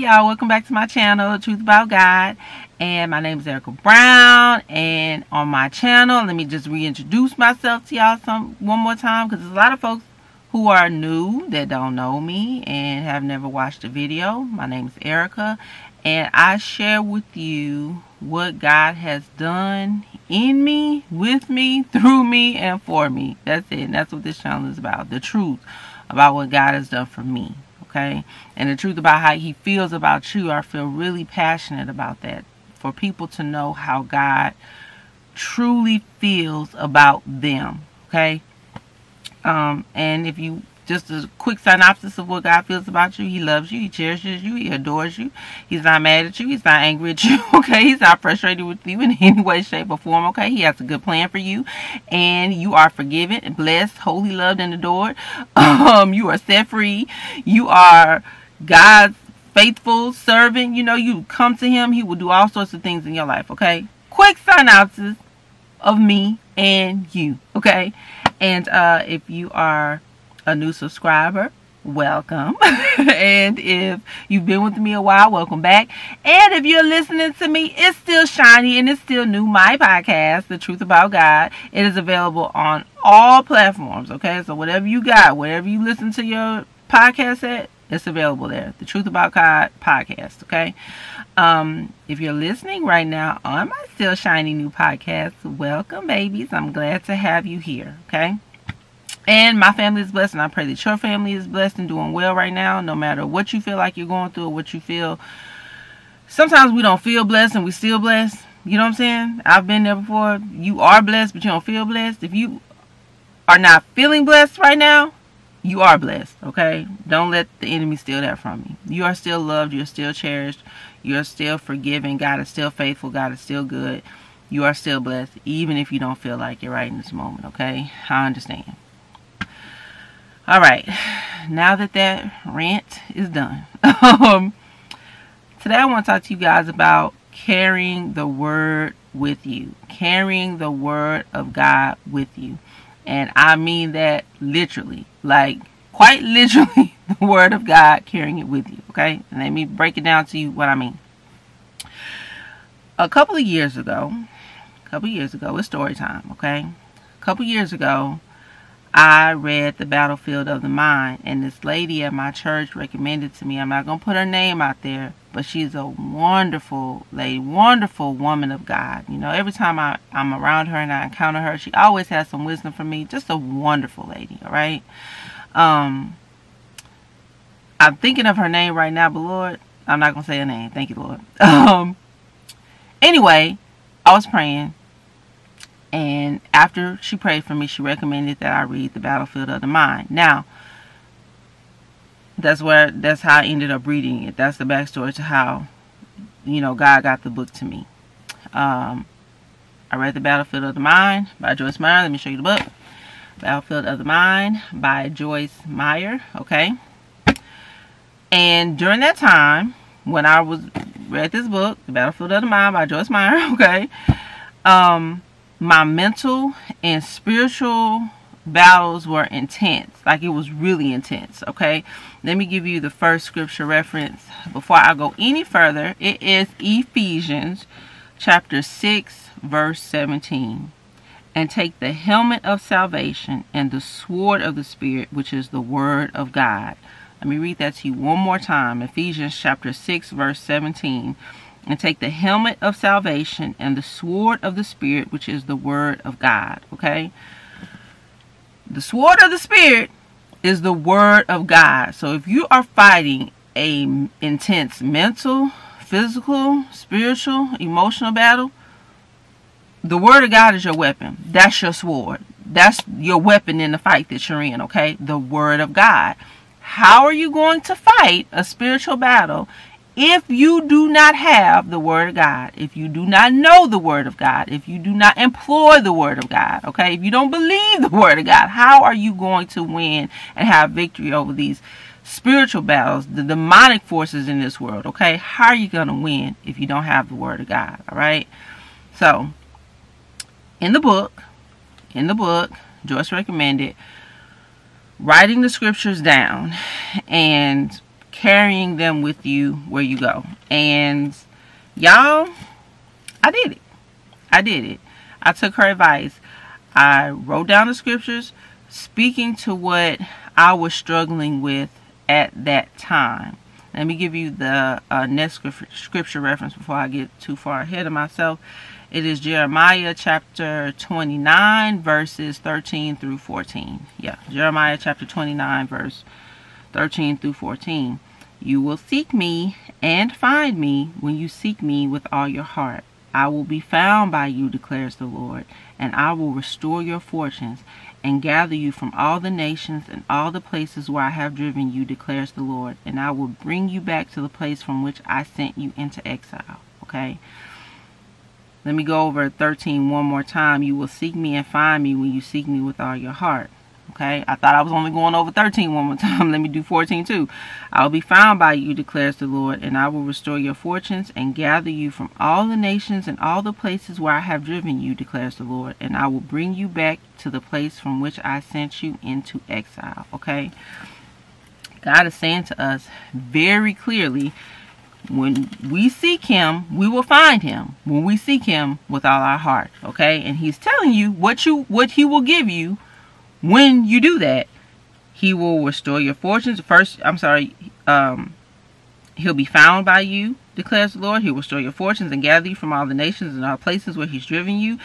y'all. Welcome back to my channel truth about god. And my name is erica brown. And on my channel let me just reintroduce myself to y'all some one more time because there's a lot of folks who are new that don't know me and have never watched a video. My name is erica. And i share with you what god has done in me with me through me and for me. That's it. And that's what this channel is about the truth about what god has done for me okay? And the truth about how he feels about you, I feel really passionate about that. For people to know how God truly feels about them, okay? Um, and if you just a quick synopsis of what God feels about you. He loves you. He cherishes you. He adores you. He's not mad at you. He's not angry at you. Okay. He's not frustrated with you in any way, shape, or form. Okay. He has a good plan for you. And you are forgiven, blessed, holy, loved, and adored. Um, you are set free. You are God's faithful servant. You know, you come to him. He will do all sorts of things in your life. Okay. Quick synopsis of me and you. Okay. And uh, if you are a new subscriber, welcome. and if you've been with me a while, welcome back. And if you're listening to me, it's still shiny and it's still new. My podcast, The Truth About God, it is available on all platforms. Okay, so whatever you got, whatever you listen to your podcast at, it's available there. The Truth About God podcast. Okay. Um, if you're listening right now on my still shiny new podcast, welcome, babies. I'm glad to have you here. Okay. And my family is blessed, and I pray that your family is blessed and doing well right now, no matter what you feel like you're going through or what you feel. Sometimes we don't feel blessed and we still blessed. You know what I'm saying? I've been there before. You are blessed, but you don't feel blessed. If you are not feeling blessed right now, you are blessed, okay? Don't let the enemy steal that from you. You are still loved. You're still cherished. You're still forgiven. God is still faithful. God is still good. You are still blessed, even if you don't feel like you're right in this moment, okay? I understand. All right, now that that rant is done, um, today I want to talk to you guys about carrying the word with you, carrying the word of God with you. And I mean that literally, like quite literally, the word of God carrying it with you. Okay, and let me break it down to you what I mean. A couple of years ago, a couple of years ago, it's story time. Okay, a couple years ago, I read The Battlefield of the Mind, and this lady at my church recommended to me. I'm not going to put her name out there, but she's a wonderful lady, wonderful woman of God. You know, every time I, I'm around her and I encounter her, she always has some wisdom for me. Just a wonderful lady, all right? Um, I'm thinking of her name right now, but Lord, I'm not going to say her name. Thank you, Lord. Um, anyway, I was praying and after she prayed for me, she recommended that I read The Battlefield of the Mind. Now, that's where that's how I ended up reading it. That's the backstory to how, you know, God got the book to me. Um, I read The Battlefield of the Mind by Joyce Meyer. Let me show you the book. Battlefield of the Mind by Joyce Meyer. Okay. And during that time, when I was read this book, The Battlefield of the Mind by Joyce Meyer, okay, um, my mental and spiritual battles were intense. Like it was really intense. Okay. Let me give you the first scripture reference before I go any further. It is Ephesians chapter 6, verse 17. And take the helmet of salvation and the sword of the Spirit, which is the word of God. Let me read that to you one more time. Ephesians chapter 6, verse 17 and take the helmet of salvation and the sword of the Spirit, which is the Word of God. Okay? The sword of the Spirit is the Word of God. So if you are fighting a intense mental, physical, spiritual, emotional battle, the Word of God is your weapon. That's your sword. That's your weapon in the fight that you're in, okay? The Word of God. How are you going to fight a spiritual battle if you do not have the word of God, if you do not know the word of God, if you do not employ the word of God, okay, if you don't believe the word of God, how are you going to win and have victory over these spiritual battles, the demonic forces in this world, okay? How are you going to win if you don't have the word of God, all right? So, in the book, in the book, Joyce recommended writing the scriptures down and carrying them with you where you go. And y'all, I did it. I did it. I took her advice. I wrote down the scriptures speaking to what I was struggling with at that time. Let me give you the uh, next scripture reference before I get too far ahead of myself. It is Jeremiah chapter 29, verses 13 through 14. Yeah, Jeremiah chapter 29, verse 13 through 14. You will seek me and find me when you seek me with all your heart. I will be found by you, declares the Lord, and I will restore your fortunes and gather you from all the nations and all the places where I have driven you, declares the Lord, and I will bring you back to the place from which I sent you into exile. Okay? Let me go over 13 one more time. You will seek me and find me when you seek me with all your heart. Okay, I thought I was only going over 13 one more time. Let me do 14 too. I will be found by you, declares the Lord, and I will restore your fortunes and gather you from all the nations and all the places where I have driven you, declares the Lord, and I will bring you back to the place from which I sent you into exile. Okay, God is saying to us very clearly when we seek him we will find him when we seek him with all our heart okay and he's telling you what you what he will give you when you do that, he will restore your fortunes. First, I'm sorry, um, he'll be found by you, declares the Lord. He will restore your fortunes and gather you from all the nations and all places where he's driven you,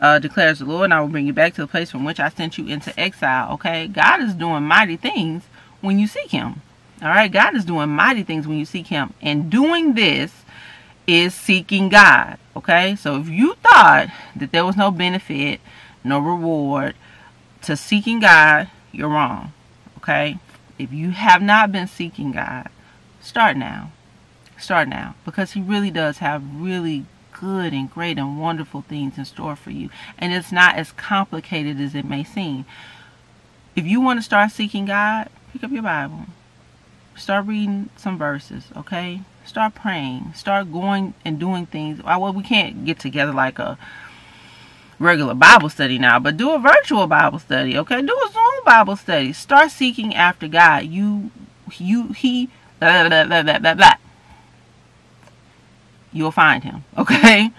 uh, declares the Lord. And I will bring you back to the place from which I sent you into exile. Okay, God is doing mighty things when you seek him. All right, God is doing mighty things when you seek him. And doing this is seeking God. Okay, so if you thought that there was no benefit, no reward, to seeking God, you're wrong. Okay? If you have not been seeking God, start now. Start now. Because He really does have really good and great and wonderful things in store for you. And it's not as complicated as it may seem. If you want to start seeking God, pick up your Bible. Start reading some verses, okay? Start praying. Start going and doing things. Well, we can't get together like a regular Bible study now, but do a virtual Bible study, okay? Do a Zoom Bible study. Start seeking after God. You, you, he, blah, blah, blah, blah, blah, blah. You'll find him, okay?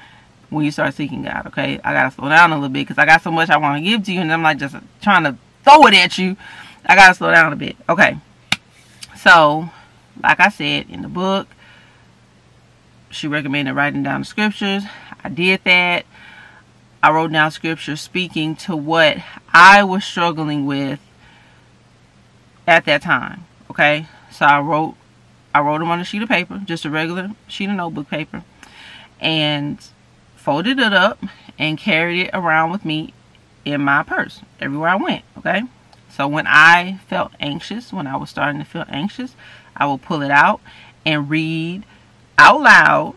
When you start seeking God, okay? I gotta slow down a little bit because I got so much I want to give to you, and I'm like just trying to throw it at you. I gotta slow down a bit, okay? So, like I said in the book, she recommended writing down the scriptures. I did that. I wrote down scripture speaking to what I was struggling with at that time. Okay, so I wrote I wrote them on a sheet of paper, just a regular sheet of notebook paper, and folded it up and carried it around with me in my purse everywhere I went. Okay, so when I felt anxious, when I was starting to feel anxious, I would pull it out and read out loud,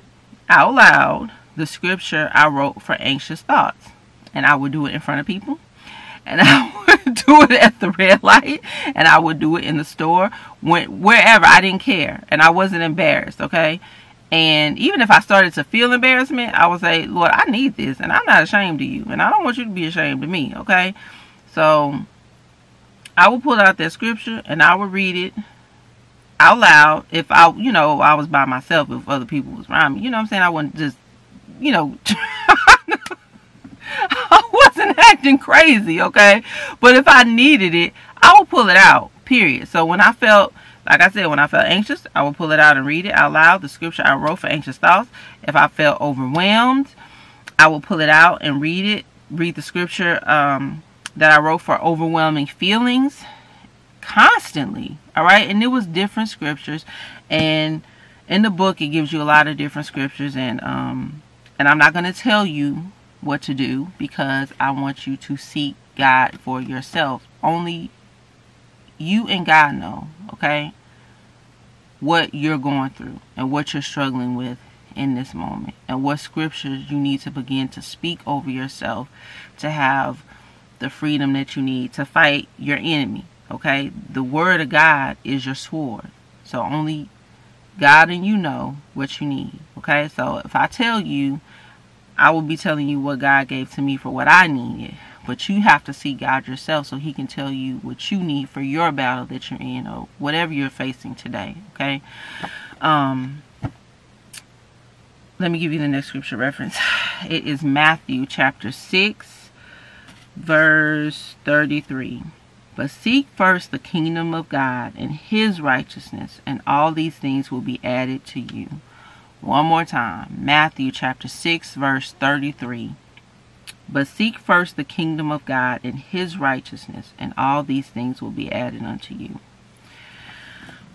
out loud the scripture I wrote for anxious thoughts. And I would do it in front of people. And I would do it at the red light. And I would do it in the store. When, wherever. I didn't care. And I wasn't embarrassed. Okay. And even if I started to feel embarrassment, I would say, Lord, I need this. And I'm not ashamed of you. And I don't want you to be ashamed of me. Okay. So I would pull out that scripture and I would read it out loud if I, you know, I was by myself, if other people was around me. You know what I'm saying? I wouldn't just you know, I wasn't acting crazy, okay? But if I needed it, I would pull it out, period. So when I felt, like I said, when I felt anxious, I would pull it out and read it out loud, the scripture I wrote for anxious thoughts. If I felt overwhelmed, I would pull it out and read it, read the scripture um, that I wrote for overwhelming feelings constantly, all right? And it was different scriptures. And in the book, it gives you a lot of different scriptures and, um, and I'm not going to tell you what to do because I want you to seek God for yourself. Only you and God know, okay, what you're going through and what you're struggling with in this moment and what scriptures you need to begin to speak over yourself to have the freedom that you need to fight your enemy. Okay, the word of God is your sword. So only God and you know what you need. Okay, so if I tell you, I will be telling you what God gave to me for what I needed. But you have to see God yourself so he can tell you what you need for your battle that you're in or whatever you're facing today. Okay. Um, let me give you the next scripture reference. It is Matthew chapter 6, verse 33. But seek first the kingdom of God and his righteousness, and all these things will be added to you. One more time. Matthew chapter 6, verse 33. But seek first the kingdom of God and his righteousness, and all these things will be added unto you.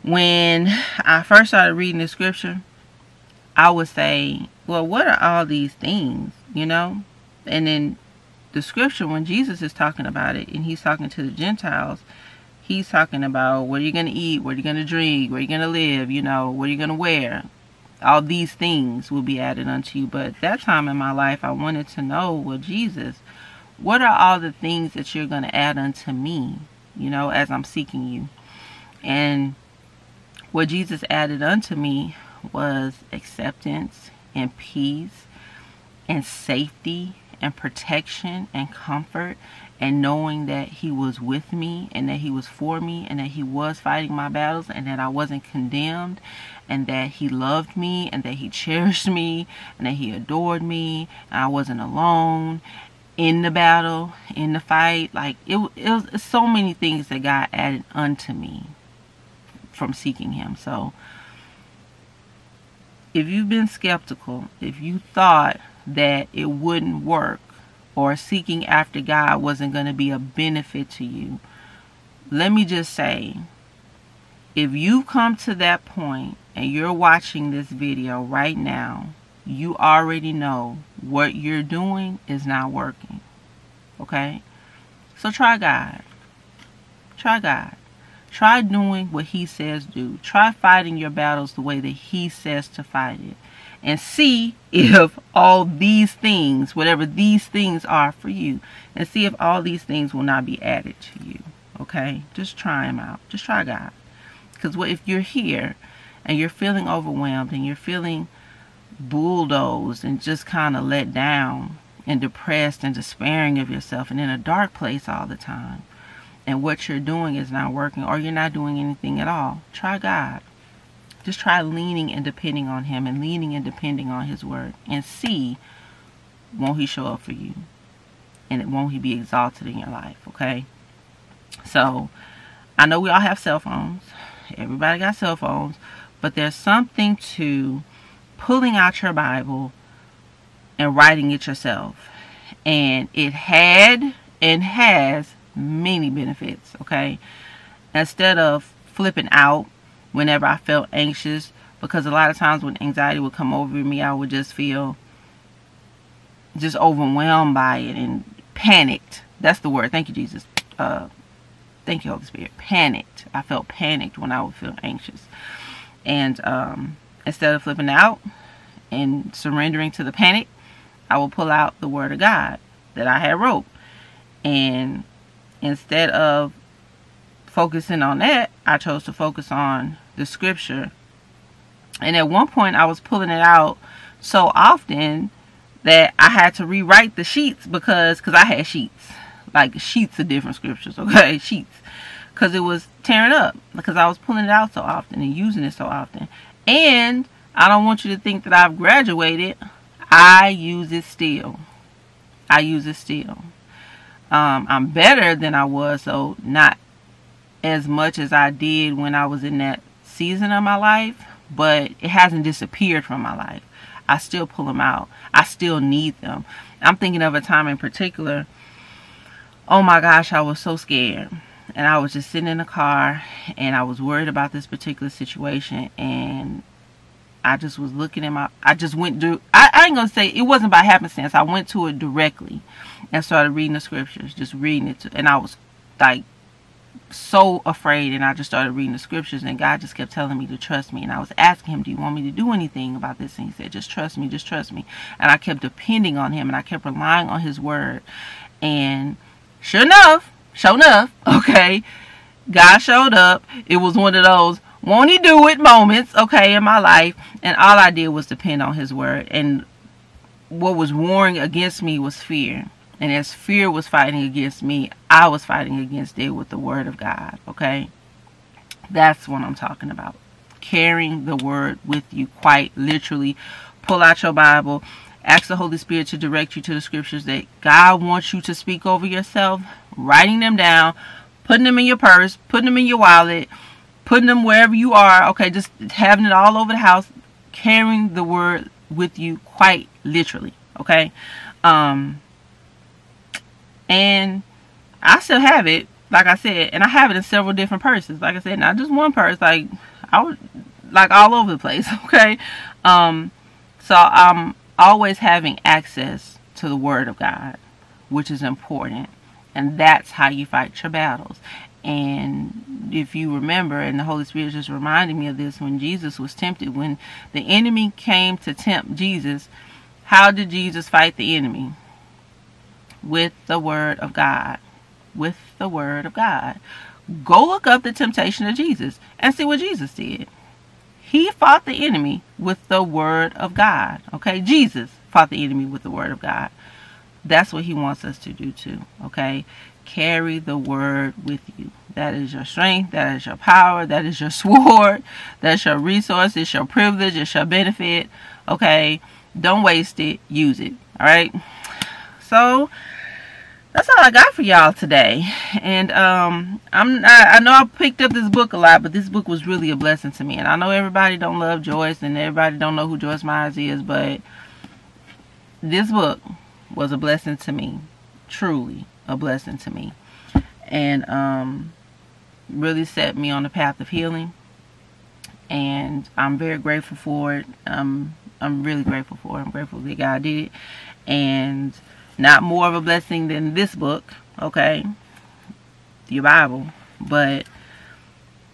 When I first started reading the scripture, I would say, well, what are all these things, you know? And then the scripture, when Jesus is talking about it and he's talking to the Gentiles, he's talking about what are you going to eat, what are you going to drink, where are you going to live, you know, what are you going to wear. All these things will be added unto you. But that time in my life, I wanted to know, well, Jesus, what are all the things that you're going to add unto me, you know, as I'm seeking you? And what Jesus added unto me was acceptance and peace and safety and protection and comfort and knowing that he was with me and that he was for me and that he was fighting my battles and that I wasn't condemned and that he loved me and that he cherished me and that he adored me and I wasn't alone in the battle in the fight. Like it, it was so many things that God added unto me from seeking him. So if you've been skeptical, if you thought that it wouldn't work or seeking after God wasn't going to be a benefit to you, let me just say, if you come to that point and you're watching this video right now, you already know what you're doing is not working. Okay? So try God. Try God. Try doing what he says do. Try fighting your battles the way that he says to fight it. And see if all these things, whatever these things are for you, and see if all these things will not be added to you. Okay? Just try them out. Just try God. Because what if you're here and you're feeling overwhelmed and you're feeling bulldozed and just kind of let down and depressed and despairing of yourself and in a dark place all the time and what you're doing is not working or you're not doing anything at all, try God. Just try leaning and depending on Him and leaning and depending on His Word and see won't He show up for you and won't He be exalted in your life, okay? So, I know we all have cell phones. Everybody got cell phones. But there's something to pulling out your Bible and writing it yourself. And it had and has many benefits, okay? Instead of flipping out whenever I felt anxious, because a lot of times when anxiety would come over me, I would just feel just overwhelmed by it and panicked. That's the word. Thank you, Jesus. Uh, thank you, Holy Spirit. Panicked. I felt panicked when I would feel anxious. And um, instead of flipping out and surrendering to the panic, I will pull out the Word of God that I had wrote. And instead of focusing on that, I chose to focus on the scripture. And at one point, I was pulling it out so often that I had to rewrite the sheets because cause I had sheets, like sheets of different scriptures, okay, sheets, because it was tearing up because I was pulling it out so often and using it so often. And I don't want you to think that I've graduated. I use it still. I use it still. Um, I'm better than I was, so not as much as I did when I was in that season of my life, but it hasn't disappeared from my life. I still pull them out. I still need them. I'm thinking of a time in particular. Oh my gosh, I was so scared. And I was just sitting in the car and I was worried about this particular situation and I just was looking at my I just went through I, I ain't gonna say it wasn't by happenstance. I went to it directly and started reading the scriptures, just reading it. and I was like so afraid and I just started reading the scriptures and God just kept telling me to trust me. And I was asking him do you want me to do anything about this? And he said just trust me just trust me. And I kept depending on him and I kept relying on his word. And sure enough sure enough okay God showed up. It was one of those won't he do it? moments okay in my life. And all I did was depend on his word. And what was warring against me was fear And as fear was fighting against me, I was fighting against it with the word of God. Okay? That's what I'm talking about. Carrying the word with you quite literally. Pull out your Bible. Ask the Holy Spirit to direct you to the scriptures that God wants you to speak over yourself. Writing them down. Putting them in your purse. Putting them in your wallet. Putting them wherever you are. Okay, just having it all over the house. Carrying the word with you quite literally. Okay? Um, and I still have it like I said, and I have it in several different purses. Like I said, not just one purse. Like I would, like all over the place. Okay, um, so I'm always having access to the Word of God, which is important, and that's how you fight your battles. And if you remember, and the Holy Spirit just reminded me of this when Jesus was tempted, when the enemy came to tempt Jesus, how did Jesus fight the enemy? With the Word of God with the Word of God. Go look up the temptation of Jesus and see what Jesus did. He fought the enemy with the Word of God. Okay? Jesus fought the enemy with the Word of God. That's what He wants us to do too. Okay? Carry the Word with you. That is your strength. That is your power. That is your sword. That's your resource. It's your privilege. It's your benefit. Okay? Don't waste it. Use it. All right? So, that's all I got for y'all today. And um, I'm I, I, know I picked up this book a lot, but this book was really a blessing to me. And I know everybody don't love Joyce, and everybody don't know who Joyce Myers is, but this book was a blessing to me, truly a blessing to me, and um, really set me on the path of healing. And I'm very grateful for it. Um, I'm really grateful for it. I'm grateful that God did it, and not more of a blessing than this book, okay? Your Bible. But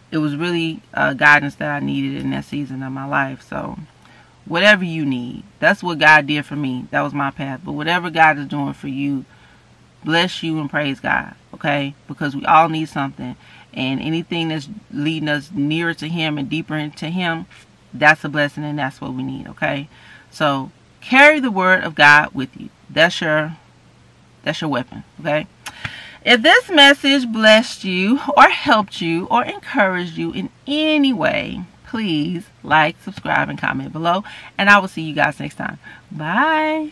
it was really uh, guidance that I needed in that season of my life. So, whatever you need, that's what God did for me. That was my path. But whatever God is doing for you, bless you and praise God, okay? Because we all need something. And anything that's leading us nearer to Him and deeper into Him, that's a blessing and that's what we need, okay? So, carry the word of God with you that's your that's your weapon okay if this message blessed you or helped you or encouraged you in any way please like subscribe and comment below and i will see you guys next time bye.